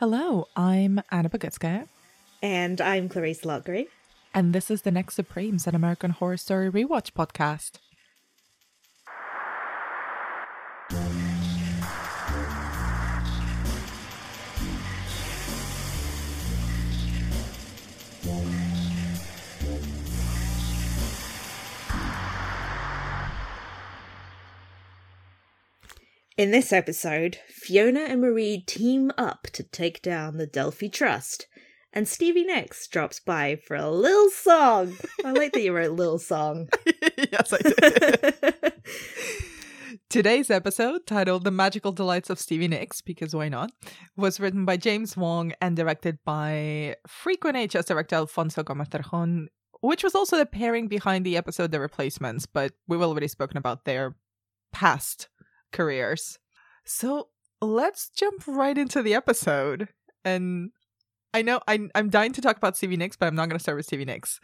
Hello, I'm Anna Bogutskaya, And I'm Clarisse Loughrey. and this is the Next Supremes, an American Horror Story rewatch podcast. In this episode, Fiona and Marie team up to take down the Delphi Trust. And Stevie Nicks drops by for a little song. I like that you wrote little song. yes, I did. Today's episode, titled The Magical Delights of Stevie Nicks, because why not, was written by James Wong and directed by frequent HS director Alfonso Gomez Rejon, which was also the pairing behind the episode The Replacements, but we've already spoken about their past careers. So let's jump right into the episode. And I know I, I'm dying to talk about Stevie Nicks, but I'm not going to start with Stevie Nicks.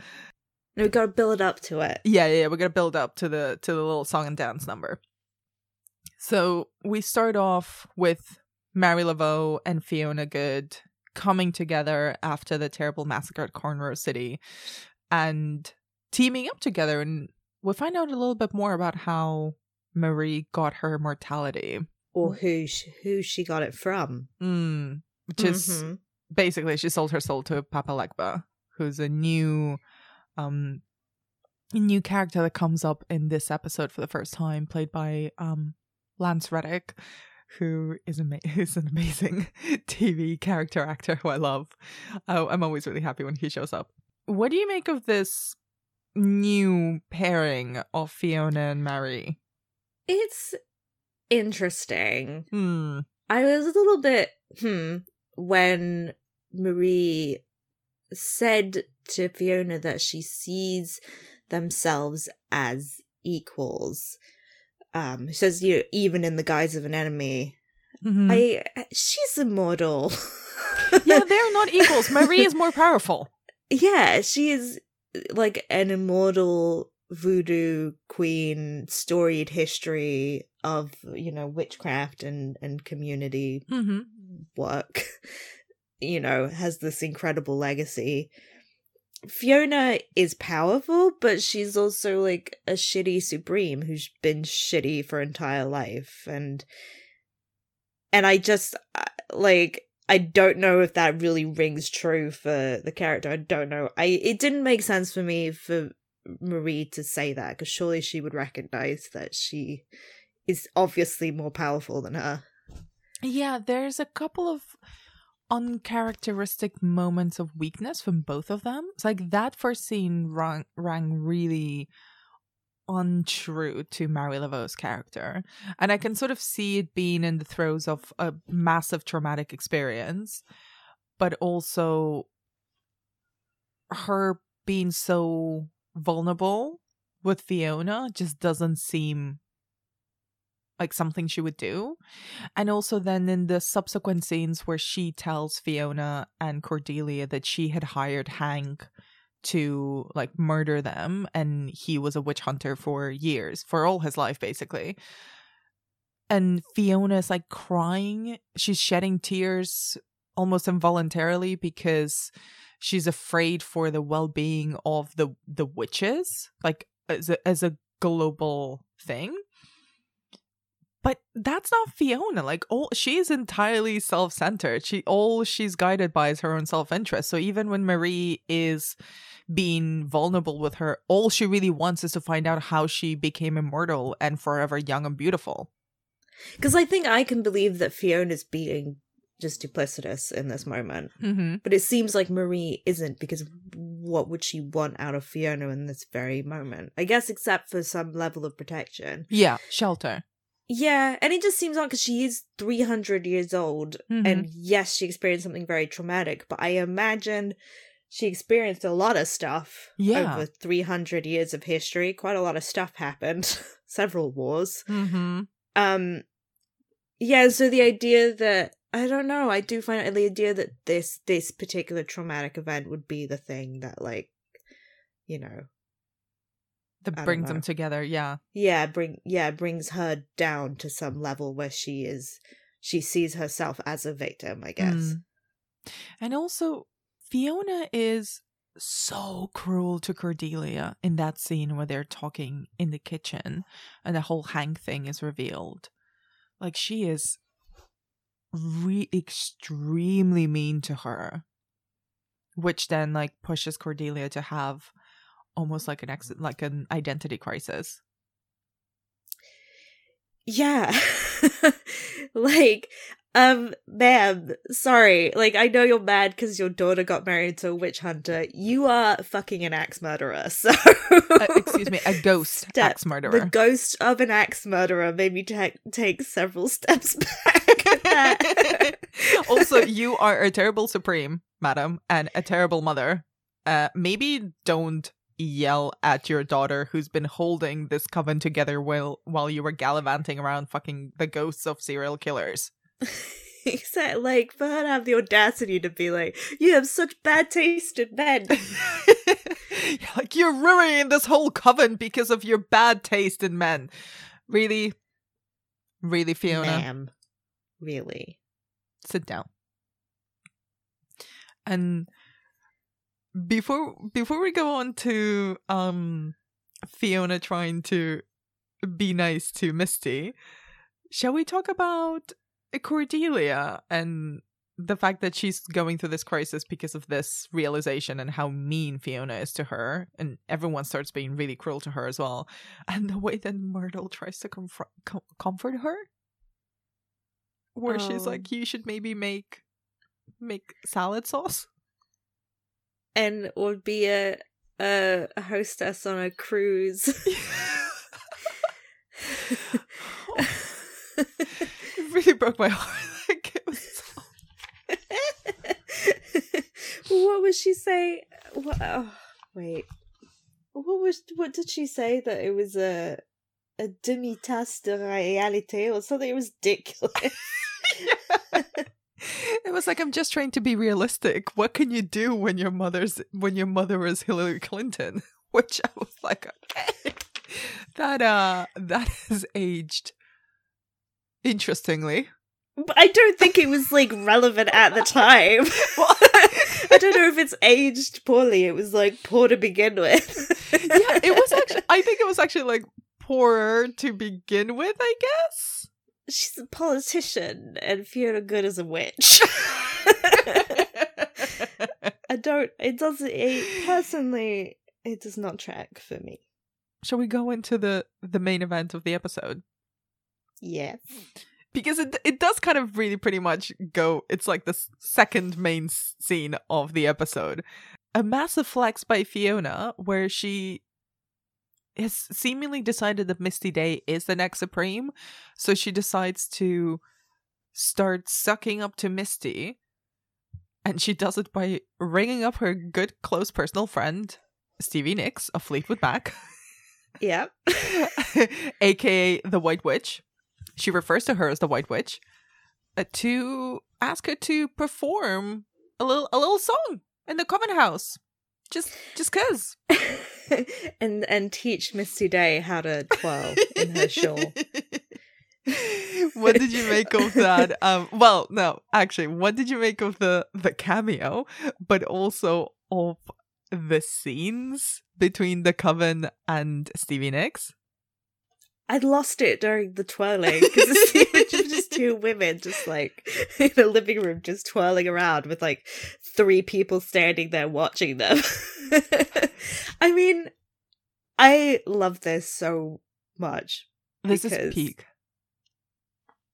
No, we gotta build up to it. Yeah, yeah, yeah, we're gonna build up to the to the little song and dance number. So we start off with Marie Laveau and Fiona Good coming together after the terrible massacre at Cornrow City and teaming up together and we find out a little bit more about how Marie got her mortality. Or who she, who she got it from. Mm, which is Mhm. basically she sold her soul to Papa Legba, who's a new um new character that comes up in this episode for the first time, played by um Lance Reddick, who is ama- is an amazing TV character actor who I love. Oh, I'm always really happy when he shows up. What do you make of this new pairing of Fiona and Marie? It's interesting. Hmm. I was a little bit hmm when Marie said to Fiona that she sees themselves as equals. Um, she says, you know, even in the guise of an enemy. Mhm. I she's a immortal. yeah, they're not equals. Marie is more powerful. yeah, she is like an immortal voodoo queen, storied history of you know witchcraft and and community Mm-hmm. work, you know, has this incredible legacy. Fiona is powerful, but she's also like a shitty supreme who's been shitty for entire life and and I just like I don't know if that really rings true for the character. I don't know. I it didn't make sense for me for Marie to say that cuz surely she would recognize that she is obviously more powerful than her. Yeah, there's a couple of uncharacteristic moments of weakness from both of them. It's like that first scene rang, rang really untrue to Marie Laveau's character. And I can sort of see it being in the throes of a massive traumatic experience, but also her being so vulnerable with Fiona just doesn't seem like something she would do. And also then in the subsequent scenes where she tells Fiona and Cordelia that she had hired Hank to like murder them and he was a witch hunter for years, for all his life basically. And Fiona is like crying, she's shedding tears almost involuntarily because she's afraid for the well-being of the the witches like as a, as a global thing but that's not Fiona. Like all she's entirely self-centered. She all she's guided by is her own self-interest. So even when Marie is being vulnerable with her, all she really wants is to find out how she became immortal and forever young and beautiful. Because I think I can believe that Fiona's being just duplicitous in this moment. Mm-hmm. But it seems like Marie isn't because what would she want out of Fiona in this very moment? I guess except for some level of protection. Yeah, shelter. Yeah, and it just seems odd because she is 300 years old, Mhm. and yes, she experienced something very traumatic, but I imagine she experienced a lot of stuff Yeah. over 300 years of history. Quite a lot of stuff happened, several wars. Mm-hmm. Um, yeah, so the idea that I don't know, I do find the idea that this this particular traumatic event would be the thing that like, you know, That brings them together. Yeah. yeah bring yeah brings her down to some level where she is she sees herself as a victim i guess Mm. And also, Fiona is so cruel to Cordelia in that scene where they're talking in the kitchen and the whole Hank thing is revealed. Like, she is re- extremely mean to her, which then, like, pushes Cordelia to have almost like an ex- like an identity crisis. Yeah. like, um, ma'am, sorry. Like, I know you're mad because your daughter got married to a witch hunter. You are fucking an axe murderer. So, uh, excuse me, a ghost Step- axe murderer. the ghost of an axe murderer made me ta- take several steps back. also, you are a terrible supreme, madam, and a terrible mother. Uh, maybe don't yell at your daughter who's been holding this coven together while while you were gallivanting around fucking the ghosts of serial killers. Except, like, for her to have the audacity to be like, "You have such bad taste in men." like you're ruining this whole coven because of your bad taste in men. Really, really, Fiona, Ma'am, really? sit down. And before before we go on to um Fiona trying to be nice to Misty, shall we talk about Cordelia and the fact that she's going through this crisis because of this realization and how mean Fiona is to her, and everyone starts being really cruel to her as well, and the way that Myrtle tries to comfort com- comfort her, where she's Oh. like, "You should maybe make make salad sauce." And would be a, a a hostess on a cruise. it really broke my heart. Like, it was so- what was she say? What, oh, wait. What was what did she say that it was a a demi tasse de réalité or something? It was ridiculous. It was like I'm just trying to be realistic. What can you do when your mother's when your mother is Hillary Clinton? Which I was like, okay, that uh, that has aged interestingly. But I don't think it was like relevant at the time. I don't know if it's aged poorly. It was like poor to begin with. yeah, it was actually. I think it was actually like poorer to begin with. I guess. She's a politician, and Fiona Good is a witch. I don't. It doesn't. It, personally, it does not track for me. Shall we go into the the main event of the episode? Yes. because it it does kind of really pretty much go it's like the second main scene of the episode a massive flex by fiona where she has seemingly decided that misty day is the next supreme so she decides to start sucking up to misty and she does it by ringing up her good close personal friend stevie nicks of fleetwood mac Yep. aka the White Witch. She refers to her as the White Witch uh, to ask her to perform a little a little song in the Coven House, just just cause. and and teach Misty Day how to twirl in her shawl. what did you make of that? Um, well, no, actually, what did you make of the the cameo, but also of the scenes between the Coven and Stevie Nicks? I lost it during the twirling because it's the image of just two women just like in a living room just twirling around with like three people standing there watching them. I mean, I love this so much. This is peak.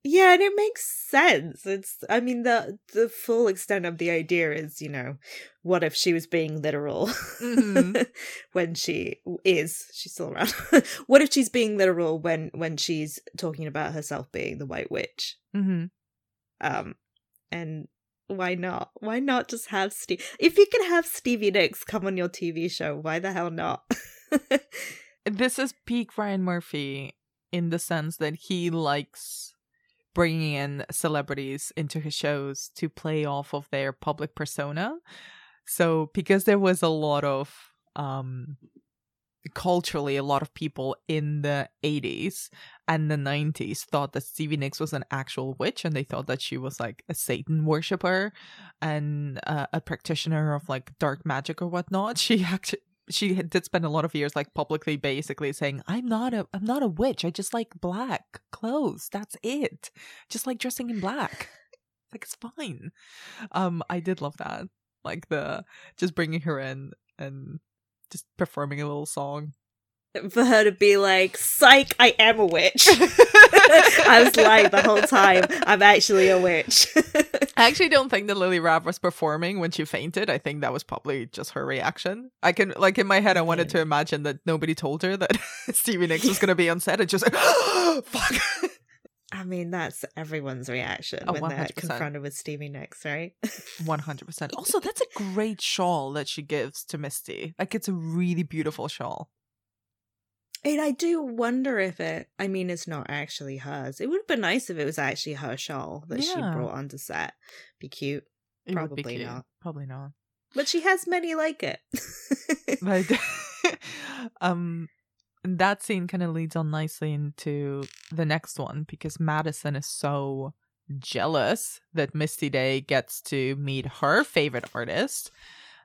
Yeah, and it makes sense. It's I mean the the full extent of the idea is, you know, what if she was being literal Mhm. when she is she's still around. what if she's being literal when when she's talking about herself being the white witch? hmm Um and why not? Why not just have Steve If you can have Stevie Nicks come on your TV show, why the hell not? this is peak Ryan Murphy in the sense that he likes bringing in celebrities into his shows to play off of their public persona. So because there was a lot of um culturally a lot of people in the 80s and the 90s thought that Stevie Nicks was an actual witch and they thought that she was like a Satan worshiper and uh, a practitioner of like dark magic or whatnot. She actually she did spend a lot of years like publicly basically saying i'm not a i'm not a witch. I just like black clothes. That's it. Just like dressing in black. Like it's fine. Um i did love that. Like the just bringing her in and just performing a little song. For her to be like, psych, I am a witch. I was lying the whole time. I'm actually a witch. I actually don't think that Lily Rabe was performing when she fainted. I think that was probably just her reaction. I can, like, in my head, I wanted to imagine that nobody told her that Stevie Nicks was going to be on set and just like, fuck. I mean, that's everyone's reaction Oh, when they're confronted with Stevie Nicks, right? 100%. Also, that's a great shawl that she gives to Misty. Like, it's a really beautiful shawl. And I do wonder if it, I mean, it's not actually hers. It would have been nice if it was actually her shawl that she Yeah. brought onto set. Be cute. It would be Probably cute. not. Probably not. But she has many like it. Like, um, that scene kind of leads on nicely into the next one because Madison is so jealous that Misty Day gets to meet her favorite artist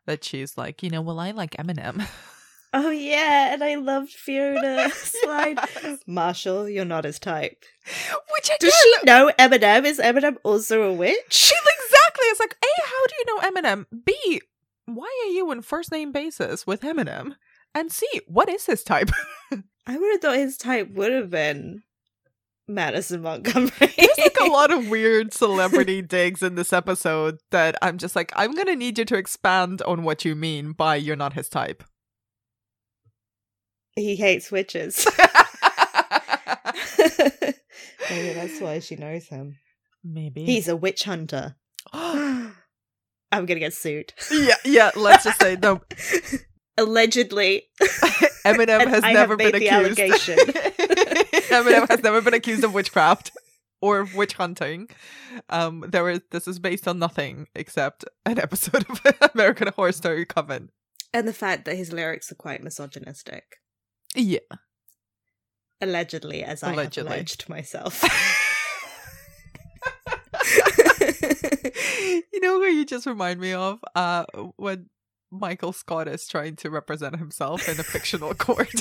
that she's like, you know, well, I like Eminem. oh, yeah. And I loved Fiona slide. Marshall, you're not his type. Which again, Does she know Eminem? Is Eminem also a witch? she's exactly. It's like, A, how do you know Eminem? B, why are you on first name basis with Eminem? And C, what is his type? I would have thought his type would have been Madison Montgomery. There's like a lot of weird celebrity digs in this episode that I'm just like, I'm gonna need you to expand on what you mean by you're not his type. He hates witches. Maybe that's why she knows him. Maybe He's a witch hunter. I'm gonna get sued. yeah, yeah. Let's just say no. Allegedly. Eminem has I never have been the accused. allegation. Eminem has never been accused of witchcraft or witch hunting. Um, there was this is based on nothing except an episode of American Horror Story Coven. And the fact that his lyrics are quite misogynistic. Yeah. Allegedly, as I have alleged myself. you know who you just remind me of? Uh, when Michael Scott is trying to represent himself in a fictional court.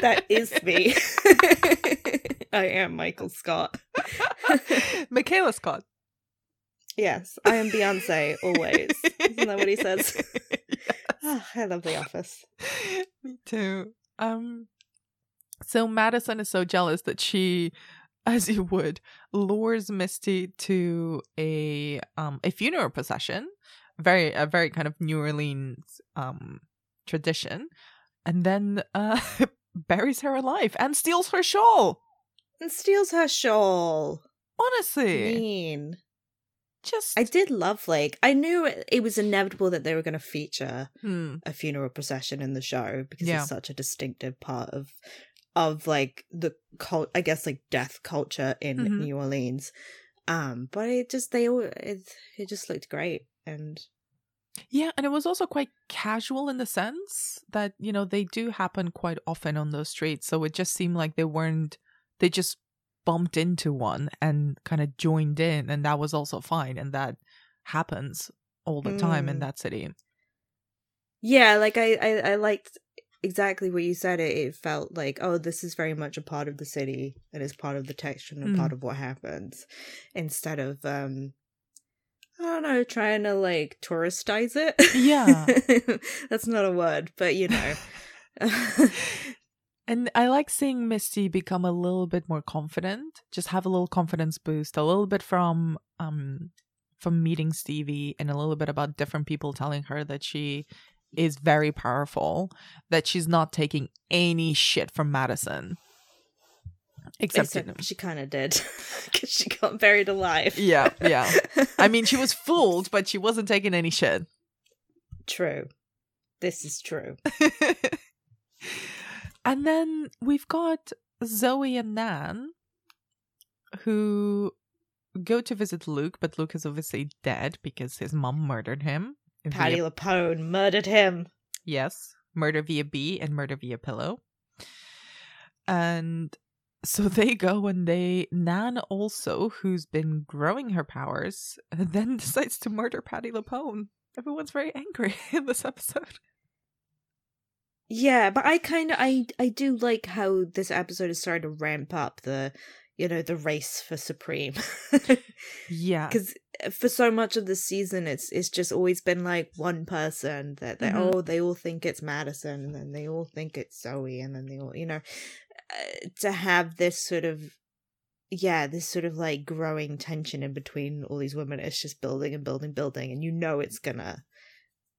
that is me. I am Michael Scott. Michaela Scott. Yes, I am Beyonce always. Isn't that what he says? Ah, I love The Office. Me too. Um, so Madison is so jealous that she, as you would, lures Misty to a um a funeral procession, very a very kind of New Orleans um tradition, and then uh buries her alive and steals her shawl. And steals her shawl. Honestly, Mean. Just I did love like I knew it, it was inevitable that they were going to feature Hmm. a funeral procession in the show because Yeah. it's such a distinctive part of of like the cult I guess like death culture in Mhm. New Orleans. Um but it just they all it it just looked great and Yeah, and it was also quite casual in the sense that, you know, they do happen quite often on those streets. So it just seemed like they weren't, they just bumped into one and kind of joined in. And that was also fine. And that happens all the time in Mm. that city. yeah, like I I, I liked exactly what you said it it felt like oh this is very much a part of the city and is part of the texture and a Mm. part of what happens instead of um I don't know, trying to like touristize it. Yeah. That's not a word, but you know. And I like seeing Misty become a little bit more confident, just have a little confidence boost, a little bit from um from meeting Stevie and a little bit about different people telling her that she is very powerful, that she's not taking any shit from Madison. Except, Except she kind of did because she got buried alive. yeah, yeah. I mean, she was fooled, but she wasn't taking any shit. true. This is true. and then we've got Zoe and Nan who go to visit Luke, but Luke is obviously dead because his mom murdered him. Patti Via- LuPone murdered him. yes. Murder Via bee and Murder Via Pillow. And so they go and they Nan also, who's been growing her powers, then decides to murder Patti LuPone. Everyone's very angry in this episode. Yeah, but I kind of I I do like how this episode is starting to ramp up the you know the race for supreme. yeah, because for so much of the season, it's it's just always been like one person that they mm-hmm. oh they all think it's Madison, and then they all think it's Zoe, and then they all you know uh, to have this sort of yeah this sort of like growing tension in between all these women. It's just building and building, building, and you know it's gonna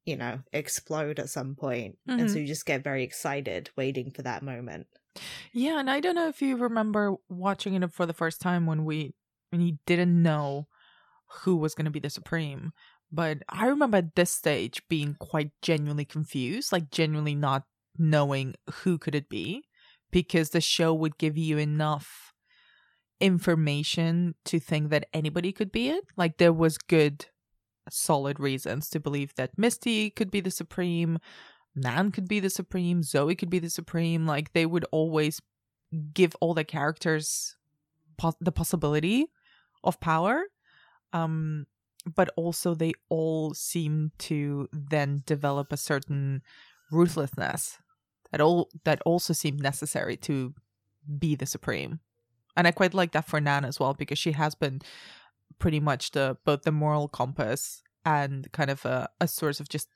you know, explode at some point. Mm-hmm. And so mm-hmm. you just get very excited waiting for that moment. Yeah, and I don't know if you remember watching it for the first time when we when you didn't know who was going to be the supreme, but I remember at this stage being quite genuinely confused, like genuinely not knowing who could it be because the show would give you enough information to think that anybody could be it. Like there was good solid reasons to believe that Misty could be the Supreme, Nan could be the Supreme, Zoe could be the Supreme. Like they would always give all the characters the possibility of power. Um, but also they all seem to then develop a certain ruthlessness that all that also seemed necessary to be the supreme and i quite like that for nan as well because she has been pretty much the both the moral compass and kind of a, a source of just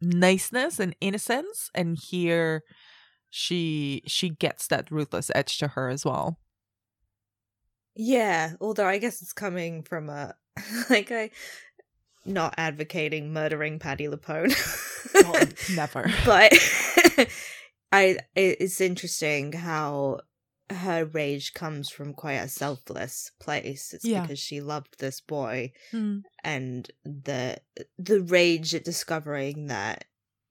niceness and innocence and here she she gets that ruthless edge to her as well. Yeah although i guess it's coming from a like i not advocating murdering patti lupone. Well, oh, never. But i it's interesting how her rage comes from quite a selfless place. It's yeah. because she loved this boy, mm. and the the rage at discovering that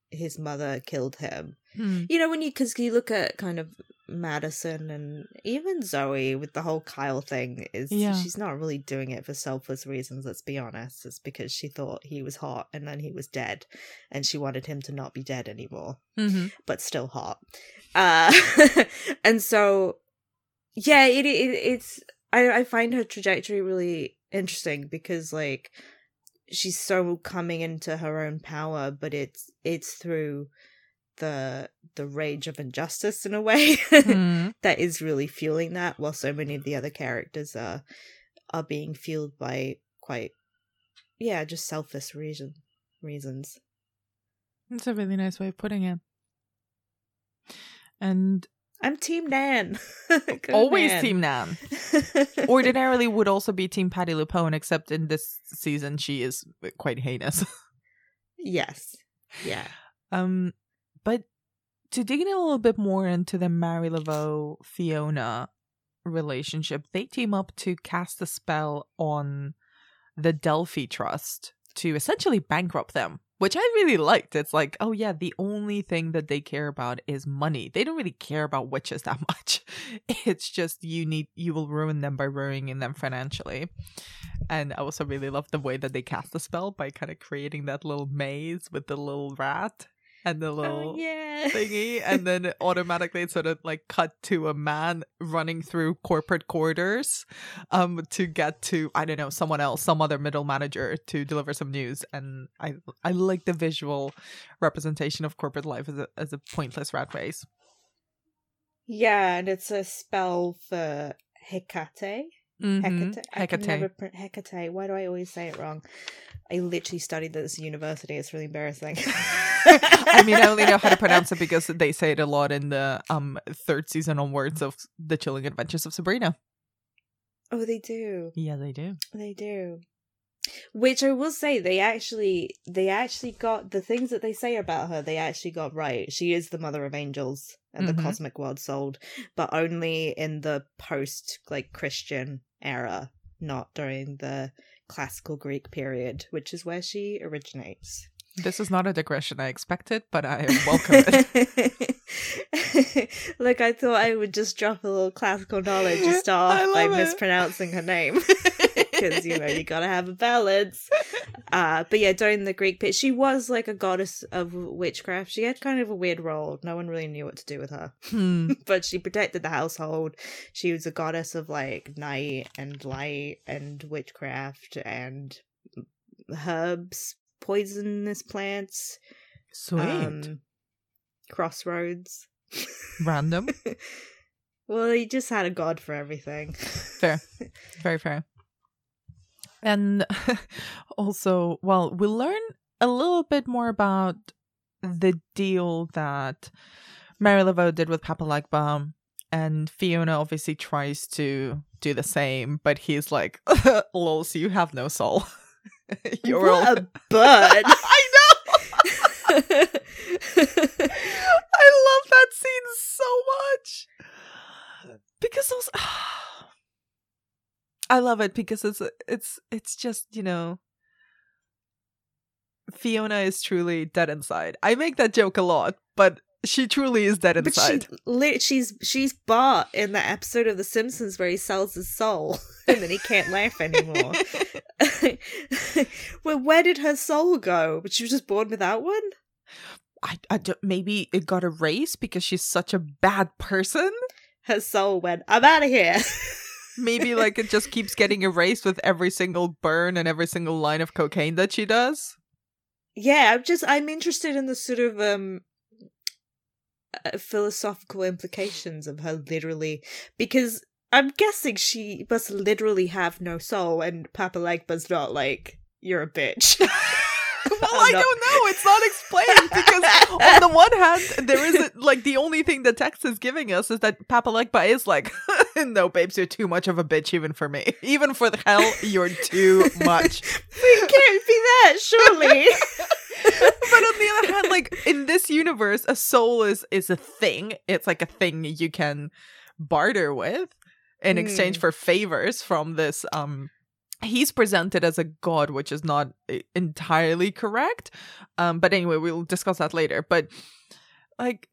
his mother killed him. Mm. You know, when you because you look at kind of Madison and even Zoe with the whole Kyle thing is yeah. she's not really doing it for selfless reasons. Let's be honest. It's because she thought he was hot and then he was dead, and she wanted him to not be dead anymore, mm-hmm. but still hot. Uh, and so yeah, it, it it's I I find her trajectory really interesting because like she's so coming into her own power, but it's it's through the the rage of injustice in a way mm. that is really fueling that while so many of the other characters are are being fueled by quite yeah just selfish reason reasons that's a really nice way of putting it and I'm Team Nan. Always Nan. Team Nan. Ordinarily would also be Team Patti LuPone, except in this season she is quite heinous. yes. Yeah. Um, but to dig in a little bit more into the Marie Laveau Fiona relationship, they team up to cast a spell on the Delphi Trust to essentially bankrupt them which I really liked. It's like, oh yeah, the only thing that they care about is money. They don't really care about witches that much. It's just you need you will ruin them by ruining them financially. And I also really love the way that they cast the spell by kind of creating that little maze with the little rat and the oh, little oh, yeah. thingy, and then automatically it sort of like cut to a man running through corporate corridors, um, to get to I don't know someone else, some other middle manager to deliver some news, and I I like the visual representation of corporate life as a as a pointless rat race. Yeah, and it's a spell for Hecate. Mm-hmm. Hecate. Hecate. Never, Hecate. Why do I always say it wrong? I literally studied this university. It's really embarrassing. I mean, I only know how to pronounce it because they say it a lot in the um third season onwards of The Chilling Adventures of Sabrina. Oh, they do. Yeah, they do. They do. Which I will say, they actually, they actually got the things that they say about her. They actually got right. She is the mother of angels and mm-hmm. the cosmic world sold, but only in the post like Christian era, not during the classical Greek period, which is where she originates. This is not a digression I expected, but I welcome it. Look, I thought I would just drop a little classical knowledge to start off by it. mispronouncing her name. Because, you know, you gotta have a balance. uh, but yeah, during the Greek pit, she was like a goddess of witchcraft. She had kind of a weird role. No one really knew what to do with her, Hmm. but she protected the household. She was a goddess of like night and light and witchcraft and herbs, poisonous plants, Sweet. um, crossroads. Random. Well, he just had a god for everything. Fair. Very fair. And also, well, we learn a little bit more about the deal that Marie Laveau did with Papa Legba. And Fiona obviously tries to do the same, but he's like, lol, so you have no soul. You're what a bud! I know! I love that scene so much because those. I love it because it's it's it's just you know. Fiona is truly dead inside. I make that joke a lot, but she truly is dead inside. But she, she's she's Bart in the episode of The Simpsons where he sells his soul and then he can't laugh anymore. well, where did her soul go? But She was just born without one. I, I don't, maybe it got erased because she's such a bad person. Her soul went. I'm out of here. Maybe like it just keeps getting erased with every single burn and every single line of cocaine that she does. yeah, I'm just I'm interested in the sort of um Uh, philosophical implications of her literally because I'm guessing she must literally have no soul and Papa Legba's not like you're a bitch. well, I'm I not- don't know. It's not explained because on the one hand, there isn't like the only thing the text is giving us is that Papa Legba is like, no, babes, you're too much of a bitch even for me. Even for the hell, you're too much. it can't be that, surely. but on the other hand, like in this universe, a soul is is a thing. It's like a thing you can barter with in exchange Mm. for favors from this um he's presented as a god which is not e- entirely correct um but anyway we'll discuss that later but like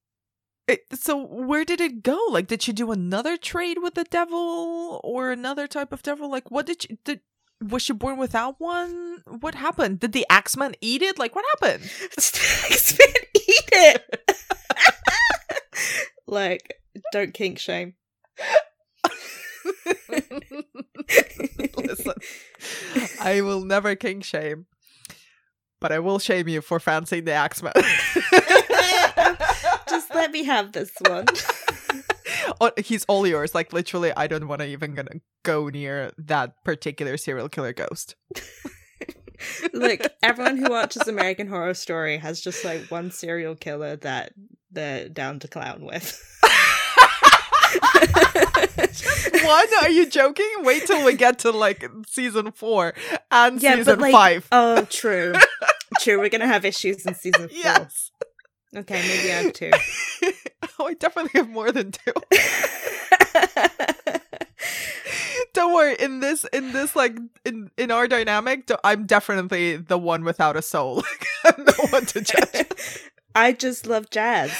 it, so where did it go like did she do another trade with the devil or another type of devil like what did she did was she born without one what happened did the axeman eat it like what happened X-Men eat it. like, don't kink shame. Listen, I will never kink shame, but I will shame you for fancying the Axeman. Just let me have this one. oh, he's all yours. Like literally, I don't want to even gonna go near that particular serial killer ghost. Look, everyone who watches American Horror Story has just like one serial killer that they're down to clown with. One? Are you joking? Wait till we get to like season four and Yeah, but, season like, five. oh, true. True, we're gonna have issues in season four. yes. Okay, maybe I have two. oh, I definitely have more than two. don't worry in this in this like in in our dynamic I'm definitely the one without a soul i'm no one to judge I just love jazz.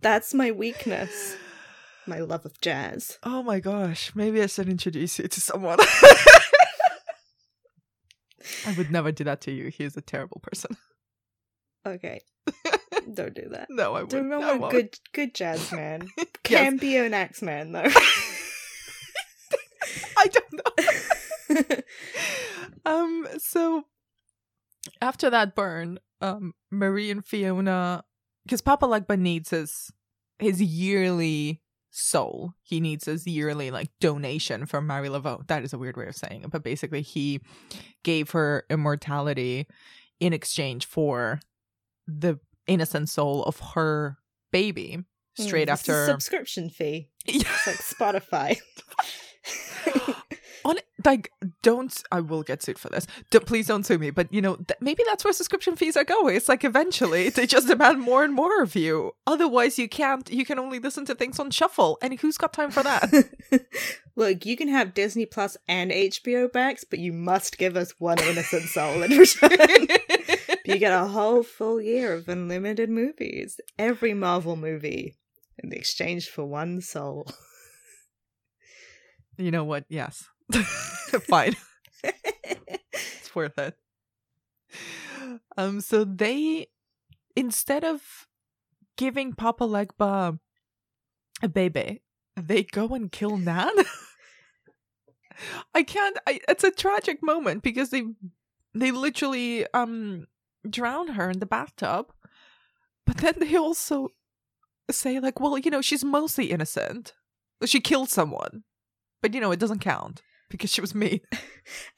That's my weakness. My love of jazz. oh my gosh maybe i should introduce you to someone i would never do that to you he is a terrible person Okay. Don't do that. no i would Don't I know won't. good good jazz man. Can be an axe man though. i don't know um so after that burn um marie and fiona because papa legba needs his his yearly soul he needs his yearly like donation from Marie Laveau. That is a weird way of saying it, but basically he gave her immortality in exchange for the innocent soul of her baby. Straight Mm, after subscription fee. It's like Spotify. on like don't i will get sued for this. Don't, please don't sue me but you know th- maybe that's where subscription fees are going. It's like eventually they just demand more and more of you. Otherwise you can't you can only listen to things on shuffle. And who's got time for that? Look, you can have Disney Plus and HBO Max, but you must give us one innocent soul in return. you get a whole full year of unlimited movies. Every Marvel movie in exchange for one soul. you know what? Yes Fine. it's worth it. Um, so they instead of giving Papa Legba a baby, they go and kill Nan. I can't. I, it's a tragic moment because they they literally um drown her in the bathtub, but then they also say like, well, you know, she's mostly innocent. She killed someone, but you know, it doesn't count because she was mean.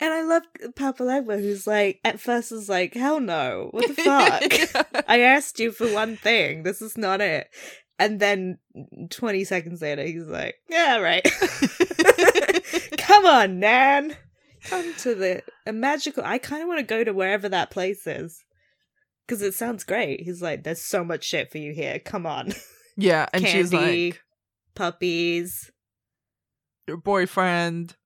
And I love Papa Legba, who's like, at first was like, hell no, what the fuck? I asked you for one thing, this is not it. And then 20 seconds later, he's like, yeah, right. Come on, Nan. Come to the a magical. I kind of want to go to wherever that place is. Because it sounds great. He's like, there's so much shit for you here. Come on. yeah, and she's like, puppies. your boyfriend.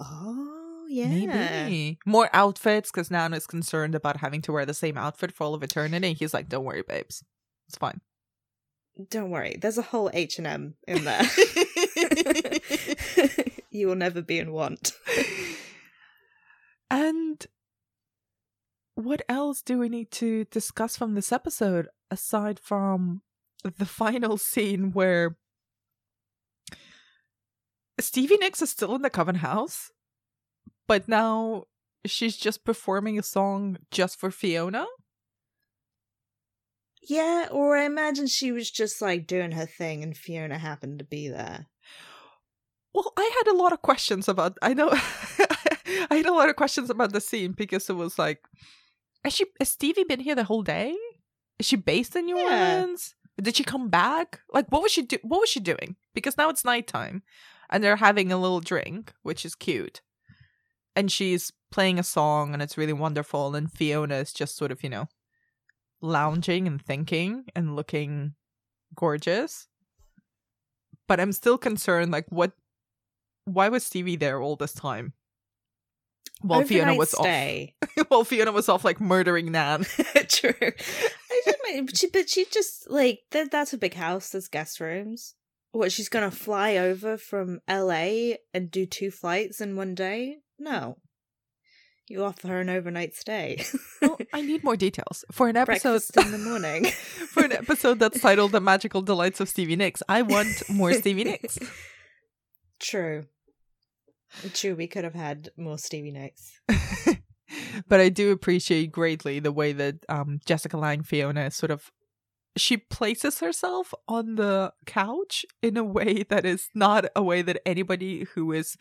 Oh, yeah. Maybe more outfits because Nan is concerned about having to wear the same outfit for all of eternity. He's like, "Don't worry, babes, it's fine." Don't worry. There's a whole H&M in there. you will never be in want. and what else do we need to discuss from this episode aside from the final scene where Stevie Nicks is still in the Coven house, but now she's just performing a song just for Fiona? Yeah, or I imagine she was just like doing her thing and Fiona happened to be there. Well, I had a lot of questions about. I know, I had a lot of questions about the scene because it was like, has she has Stevie been here the whole day? Is she based in New Yeah. Orleans? Did she come back? Like, what was she do? What was she doing? Because now it's nighttime, and they're having a little drink, which is cute, and she's playing a song, and it's really wonderful. And Fiona is just sort of, you know, lounging and thinking and looking gorgeous. But I'm still concerned, like, what why was Stevie there all this time? While Fiona was stay. off. While Fiona was off like murdering Nan. True. I don't but she, but she just like that. That's a big house. There's guest rooms. What? She's gonna fly over from L.A. and do two flights in one day? No. You offer her an overnight stay. well, I need more details. For an episode Breakfast in the morning. for an episode that's titled The Magical Delights of Stevie Nicks, I want more Stevie Nicks. True. True. We could have had more Stevie Nicks. but I do appreciate greatly the way that um, Jessica Lange Fiona sort of she places herself on the couch in a way that is not a way that anybody who is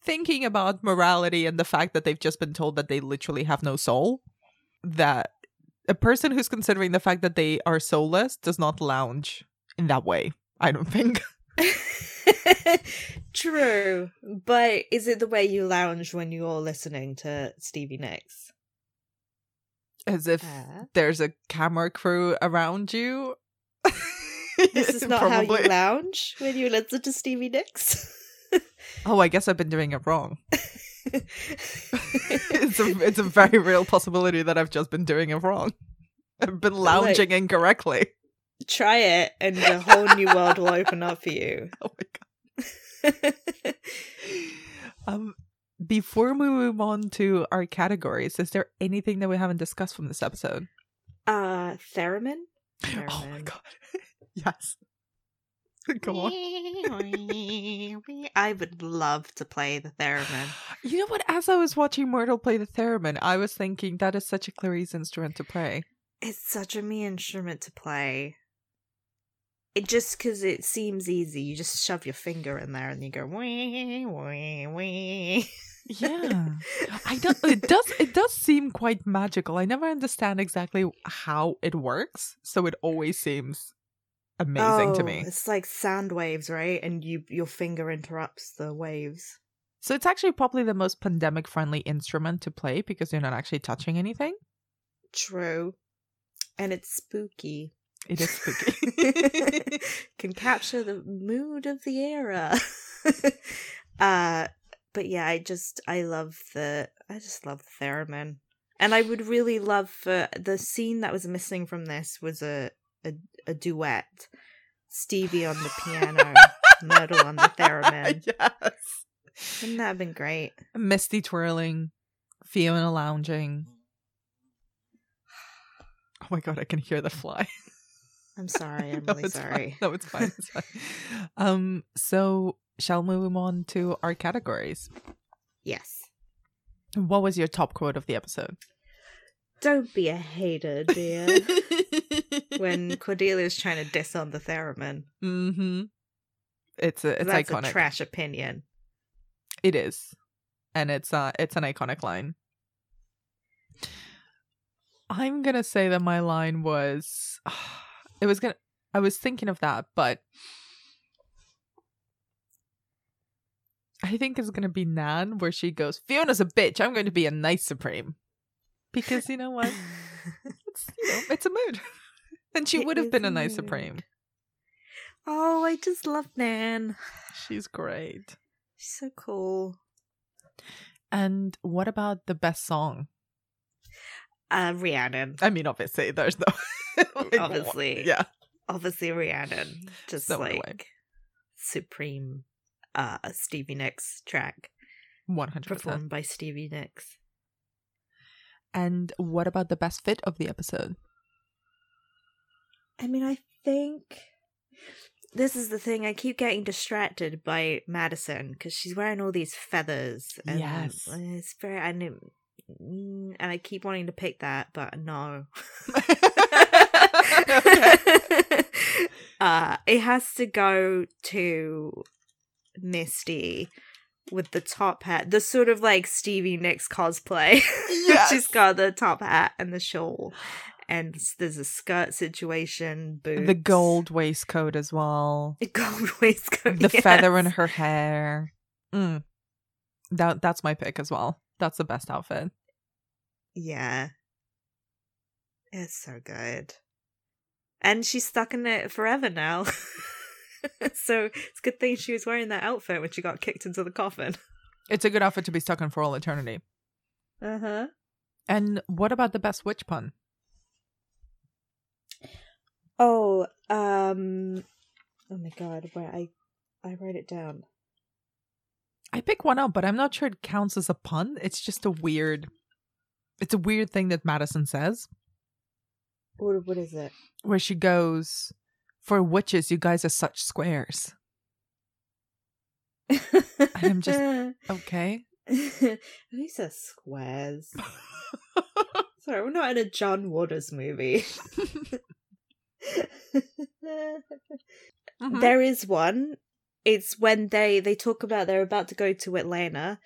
thinking about morality and the fact that they've just been told that they literally have no soul that a person who's considering the fact that they are soulless does not lounge in that way i don't think True. But is it the way you lounge when you're listening to Stevie Nicks? As if Uh, there's a camera crew around you this is not how you lounge when you listen to Stevie Nicks. oh i guess i've been doing it wrong it's a it's a very real possibility that I've just been doing it wrong. I've been lounging incorrectly. Try it, and a whole new world will open up for you. Oh my god. Um before we move on to our categories, is there anything that we haven't discussed from this episode? uh, theremin. Oh my god. yes. Go on. I would love to play the theremin. You know what? As I was watching Myrtle play the theremin, I was thinking that is such a Clarisse instrument to play. It's such a me instrument to play. It just because it seems easy. You just shove your finger in there and you go wee wee wee. Yeah. I don't it does it does seem quite magical. I never understand exactly how it works, so it always seems amazing to Oh, me. It's like sound waves, right? And you your finger interrupts the waves. So it's actually probably the most pandemic friendly instrument to play because you're not actually touching anything. True. And it's spooky. It is spooky. Can capture the mood of the era. uh but yeah, I just I love the I just love the theremin. And I would really love for the scene that was missing from this was a a, a duet. Stevie on the piano, Myrtle on the theremin. yes. Wouldn't that have been great? Misty twirling, Fiona lounging. Oh my god, I can hear the fly. I'm sorry. I'm No, really it's fine. sorry. No, it's fine. It's fine. Um, so shall we move on to our categories? Yes. What was your top quote of the episode? Don't be a hater, dear. when Cordelia's trying to diss on the theremin. mm-hmm. It's a it's That's iconic. a trash opinion. It is, and it's uh it's an iconic line. I'm gonna say that my line was, it was gonna. I was thinking of that, but I think it's gonna be Nan, where she goes, "Fiona's a bitch. I'm going to be a nice supreme," because you know what? It's you know it's a mood, and she would have been a a nice mood. supreme. Oh, I just love Nan. She's great. She's so cool. And what about the best song? Uh, Rhiannon. I mean, obviously, there's no like, Obviously. yeah. Obviously, Rhiannon. Just a like supreme uh Stevie Nicks track One hundred performed by Stevie Nicks. And what about the best fit of the episode? I mean, I think this is the thing. I keep getting distracted by Madison because she's wearing all these feathers. And Yes. it's very and it, and I keep wanting to pick that, but no. uh, it has to go to Misty with the top hat, the sort of like Stevie Nicks cosplay. Yes. She's got the top hat and the shawl, and there's a skirt situation, boots, the gold waistcoat as well. the gold waistcoat, The feather in her hair. Mm. That that's my pick as well. That's the best outfit. Yeah, it's so good, and she's stuck in it forever now. so it's a good thing she was wearing that outfit when she got kicked into the coffin. It's a good outfit to be stuck in for all eternity. Uh huh. And what about the best witch pun? Oh, um, oh my god, where I, I wrote it down. I pick one up, but I'm not sure it counts as a pun. It's just a weird it's a weird thing that Madison says. What, what is it? where she goes, For witches, you guys are such squares. I'm just- Okay. Who says squares? Sorry, we're not in a John Waters movie. Mhm. There is one. It's when they they talk about they're about to go to Atlanta,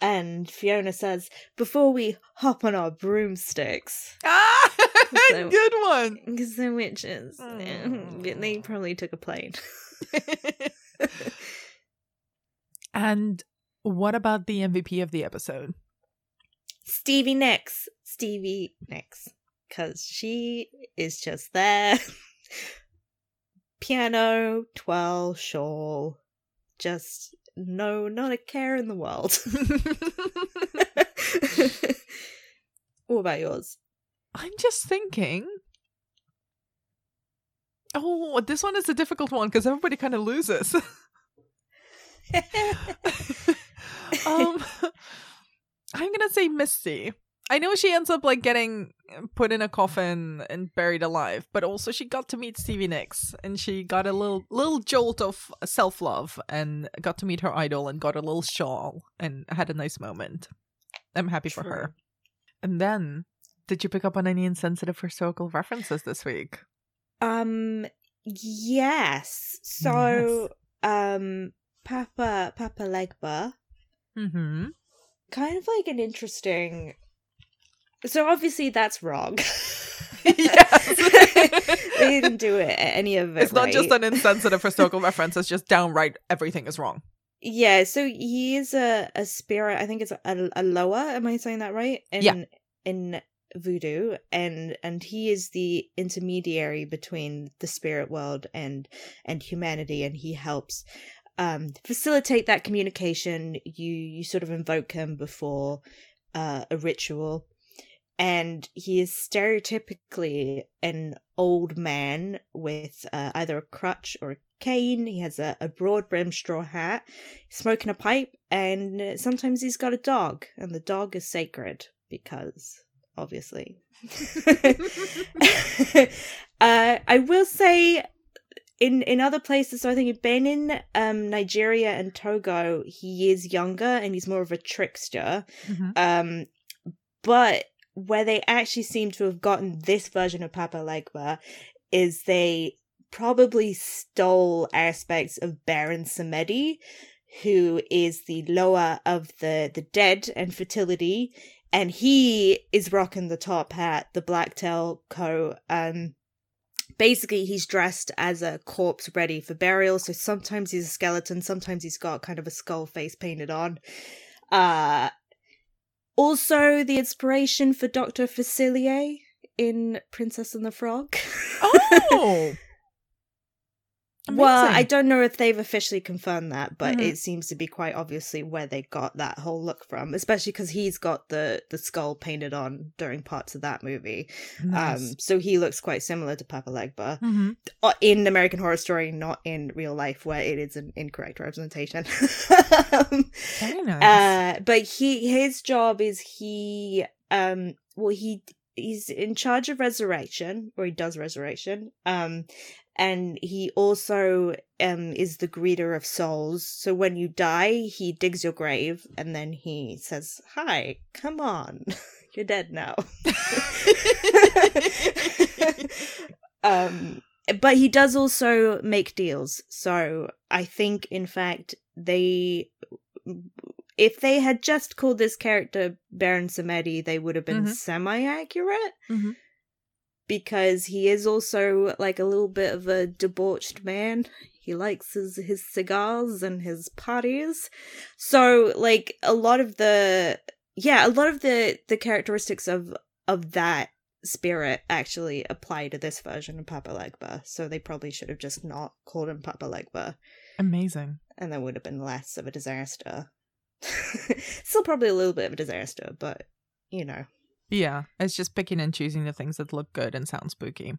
and Fiona says, "Before we hop on our broomsticks." Ah, So- good one. Because they're witches. Mm. They probably took a plane. and what about the MVP of the episode? Stevie Nicks. Stevie Nicks. Because she is just there. Piano, twirl, shawl. Just no, not a care in the world. what about yours? I'm just thinking. Oh, this one is a difficult one because everybody kind of loses. um, I'm gonna say Misty. I know she ends up like getting put in a coffin and buried alive, but also she got to meet Stevie Nicks and she got a little little jolt of self love and got to meet her idol and got a little shawl and had a nice moment. I'm happy for her. And then, did you pick up on any insensitive historical references this week? Um yes. So um Papa Papa Legba Mm-hmm. kind of like an interesting so obviously that's wrong. Yes. they didn't do it any of it. It's not just an insensitive historical reference, it's just downright everything is wrong. Yeah, so he is a, a spirit. I think it's a, a loa. Am I saying that right? In, Yeah. In voodoo, and and he is the intermediary between the spirit world and and humanity, and he helps um facilitate that communication. You you sort of invoke him before uh, a ritual. and he is stereotypically an old man with uh, either a crutch or a cane. He has a, a broad brimmed straw hat, smoking a pipe, and sometimes he's got a dog, and the dog is sacred because obviously. uh, I will say in in other places, so I think in Benin, um, Nigeria, and Togo, he is younger and he's more of a trickster. Mhm. Um, but where they actually seem to have gotten this version of Papa Legba is they probably stole aspects of Baron Samedi, who is the loa of the the dead and fertility, and he is rocking the top hat, the black tail coat. Um, basically he's dressed as a corpse ready for burial. So sometimes he's a skeleton, sometimes he's got kind of a skull face painted on. Uh, also, the inspiration for Dr. Facilier in Princess and the Frog. Oh, Well, I don't know if they've officially confirmed that, but Mhm. it seems to be quite obviously where they got that whole look from, especially because he's got the the skull painted on during parts of that movie. nice. Um, so he looks quite similar to Papa Legba Mhm. uh, in American Horror Story, not in real life, where it is an incorrect representation. um, Very nice. uh, but he his job is he um well he he's in charge of resurrection or he does resurrection um and he also um is the greeter of souls. So when you die he digs your grave and then he says hi come on. You're dead now. Um but he does also make deals. So i think in fact they if they had just called this character Baron Samedi, they would have been Mhm. semi-accurate. Mhm. Because he is also like a little bit of a debauched man. He likes his his cigars and his parties. So like a lot of the yeah, a lot of the the characteristics of of that spirit actually apply to this version of Papa Legba. So they probably should have just not called him Papa Legba Amazing. and that would have been less of a disaster. Still probably a little bit of a disaster, but you know. Yeah, it's just picking and choosing the things that look good and sound spooky.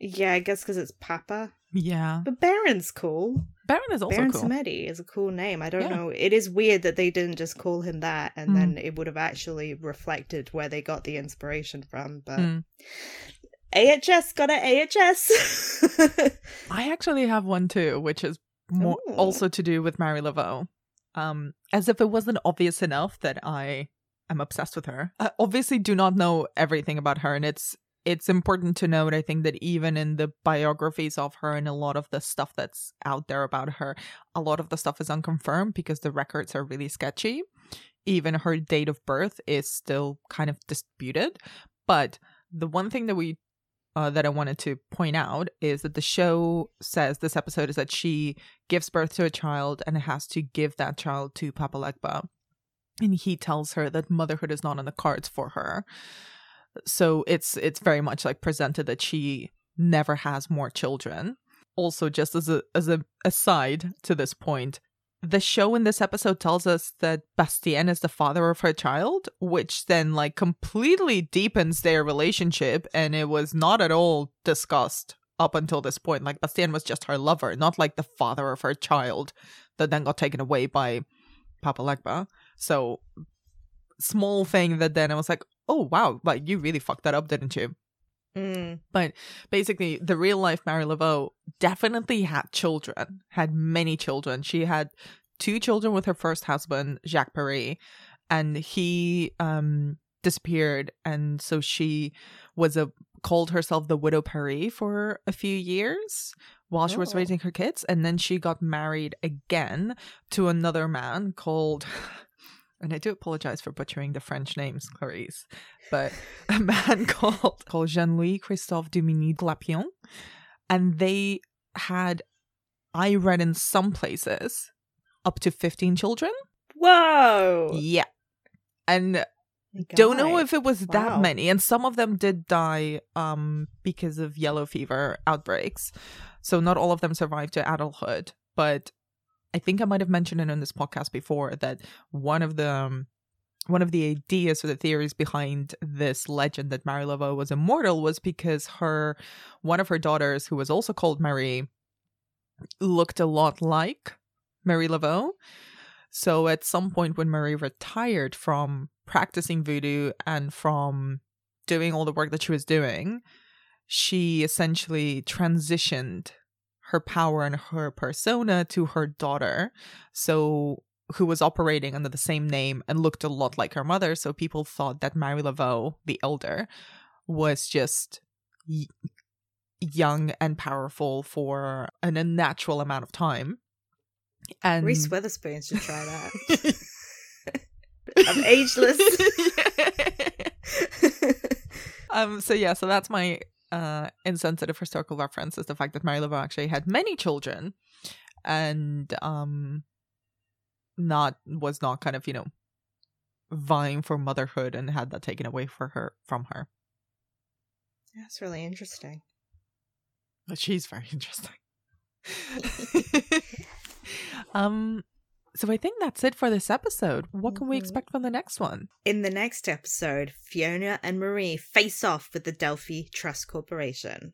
Yeah, I guess because it's Papa. Yeah, But Baron's cool. Baron is also Baron cool. Samedi is a cool name. I don't Yeah. know. It is weird that they didn't just call him that and Mm. then it would have actually reflected where they got the inspiration from. But Mm. AHS got an AHS. I actually have one too, which is more Ooh. also to do with Marie Laveau. Um, as if it wasn't obvious enough that I am obsessed with her. I obviously do not know everything about her, and it's it's important to note. I think that even in the biographies of her and a lot of the stuff that's out there about her, a lot of the stuff is unconfirmed because the records are really sketchy. Even her date of birth is still kind of disputed. But the one thing that we uh, that I wanted to point out is that the show says this episode is that she gives birth to a child and has to give that child to Papa Legba. And he tells her that motherhood is not on the cards for her. So it's it's very much like presented that she never has more children. Also, just as a as a aside to this point, the show in this episode tells us that Bastien is the father of her child, which then like completely deepens their relationship and it was not at all discussed up until this point. Like Bastien was just her lover, not like the father of her child that then got taken away by Papa Legba. So small thing that then I was like, oh wow, like you really fucked that up, didn't you? Mm. basically the real life Marie Laveau definitely had children, had many children. She had two children with her first husband, Jacques Perret, and he um disappeared and so she was a called herself the widow Perret for a few years while she was Oh. raising her kids and then she got married again to another man called and I do apologize for butchering the French names, Clarisse, but a man called, called Jean Louis Christophe Dominique Glapion. And they had, I read in some places, up to 15 children. Whoa! Yeah. And don't know if it was that Wow. many. And some of them did die um, because of yellow fever outbreaks. So not all of them survived to adulthood. But I think I might have mentioned it in this podcast before that one of the um, one of the ideas or the theories behind this legend that Marie Laveau was immortal was because her one of her daughters, who was also called Marie, looked a lot like Marie Laveau. So at some point when Marie retired from practicing voodoo and from doing all the work that she was doing, she essentially transitioned her power and her persona to her daughter. So who was operating under the same name and looked a lot like her mother. So people thought that Marie Laveau, the elder, was just y- young and powerful for an unnatural amount of time. And Reese Witherspoon should try that. I'm ageless. um. So yeah. So that's my uh insensitive historical reference is the fact that Marie Laveau actually had many children, and um, not was not kind of you know vying for motherhood and had that taken away for her from her. That's really interesting. But she's very interesting. um so I think that's it for this episode. What can we Mhm. expect from the next one? In the next episode, Fiona and Marie face off with the Delphi Trust Corporation.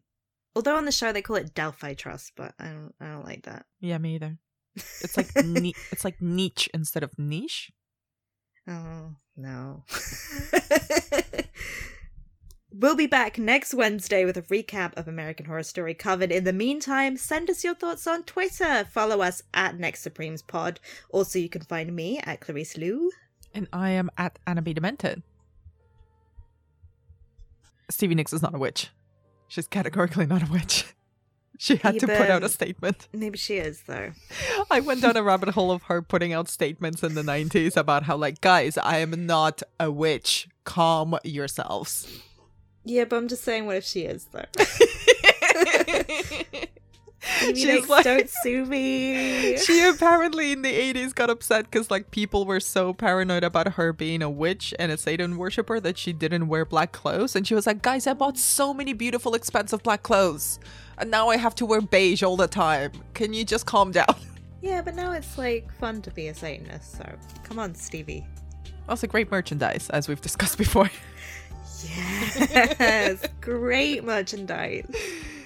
Although on the show they call it Delphi Trust, but I don't I don't like that. Yeah, me either. It's like ni- it's like niche instead of niche. Oh, no. we'll be back next Wednesday with a recap of American Horror Story Coven. In the meantime, send us your thoughts on Twitter. Follow us at Next Supremes Pod. Also, you can find me at Clarisse Lou. And I am at Anna B. Demented. Stevie Nicks is not a witch. She's categorically not a witch. She had to put out a statement. Maybe she is, though. I went down a rabbit hole of her putting out statements in the 90s about how, like, guys, I am not a witch. Calm yourselves. Yeah, but I'm just saying, what if she is, though? She's like- don't sue me. she apparently in the 80s got upset because like people were so paranoid about her being a witch and a satan worshiper that she didn't wear black clothes and she was like guys i bought so many beautiful expensive black clothes and now i have to wear beige all the time can you just calm down Yeah, but now it's like fun to be a Satanist, so come on, Stevie. also great merchandise as we've discussed before Yes, great merchandise.